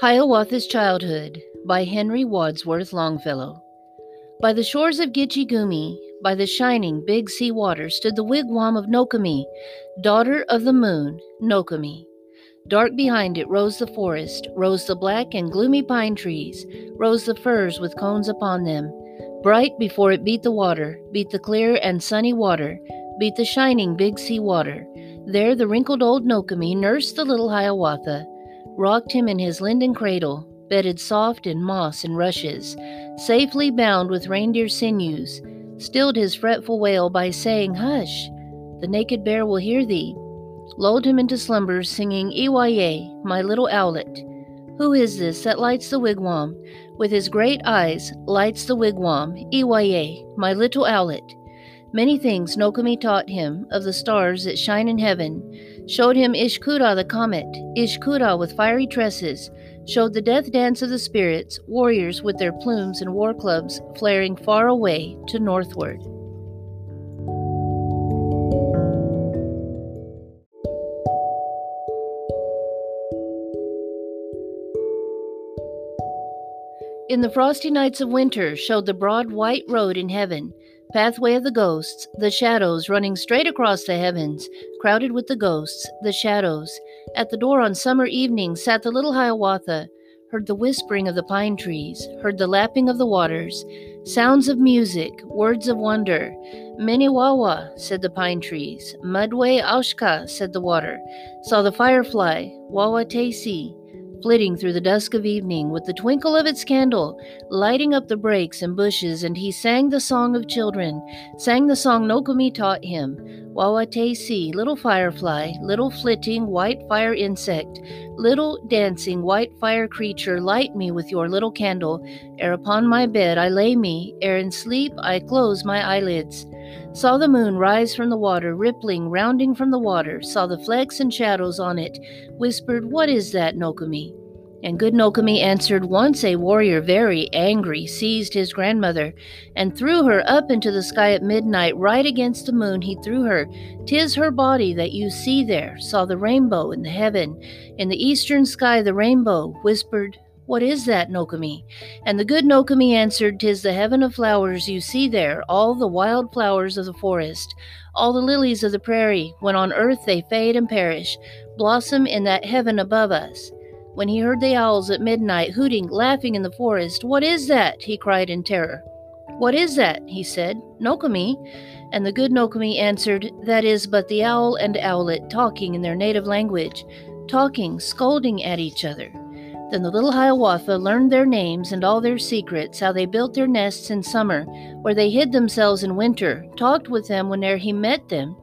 Hiawatha's Childhood by Henry Wadsworth Longfellow. By the shores of Gitche Gumee, by the shining big sea water, stood the wigwam of Nokomis, daughter of the moon, Nokomis. Dark behind it rose the forest, rose the black and gloomy pine trees, rose the firs with cones upon them. Bright before it beat the water, beat the clear and sunny water, beat the shining big sea water. There the wrinkled old Nokomis nursed the little Hiawatha, rocked him in his linden cradle, bedded soft in moss and rushes, safely bound with reindeer sinews, stilled his fretful wail by saying, Hush, the naked bear will hear thee, lulled him into slumber, singing, Ewaye, my little owlet. Who is this that lights the wigwam? With his great eyes lights the wigwam, Ewaye, my little owlet. Many things Nokomis taught him of the stars that shine in heaven, showed him Ishkoodah the comet, Ishkoodah with fiery tresses, showed the death dance of the spirits, warriors with their plumes and war clubs flaring far away to northward. In the frosty nights of winter showed the broad white road in heaven, pathway of the ghosts, the shadows running straight across the heavens, crowded with the ghosts, the shadows. At the door on summer evenings sat the little Hiawatha, heard the whispering of the pine trees, heard the lapping of the waters, sounds of music, words of wonder. Minne-wawa, said the pine trees. Mudway Aushka, said the water. Saw the firefly, Wah-wah-taysee, flitting through the dusk of evening with the twinkle of its candle, lighting up the brakes and bushes, and he sang the song of children, sang the song Nokomis taught him. Wah-wah-taysee, little firefly, little flitting white fire insect, little dancing white fire creature, light me with your little candle. Ere upon my bed I lay me, ere in sleep I close my eyelids. Saw the moon rise from the water, rippling, rounding from the water, saw the flecks and shadows on it, whispered, What is that, Nokomis? And good Nokomis answered, Once a warrior very angry seized his grandmother and threw her up into the sky at midnight, right against the moon he threw her. Tis her body that you see there, saw the rainbow in the heaven. In the eastern sky the rainbow whispered, what is that, Nokomis? And the good Nokomis answered, Tis the heaven of flowers you see there, all the wild flowers of the forest, all the lilies of the prairie, when on earth they fade and perish, blossom in that heaven above us. When he heard the owls at midnight hooting, laughing in the forest, What is that? he cried in terror. What is that? he said. Nokomis. And the good Nokomis answered, That is but the owl and owlet talking in their native language, talking, scolding at each other. Then the little Hiawatha learned their names and all their secrets, how they built their nests in summer, where they hid themselves in winter, talked with them whene'er he met them,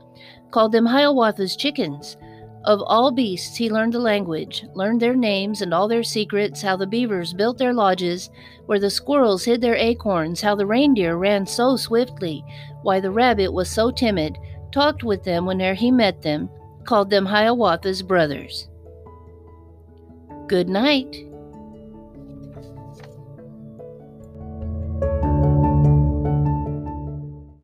called them Hiawatha's chickens. Of all beasts he learned the language, learned their names and all their secrets, how the beavers built their lodges, where the squirrels hid their acorns, how the reindeer ran so swiftly, why the rabbit was so timid, talked with them whene'er he met them, called them Hiawatha's brothers. Good night.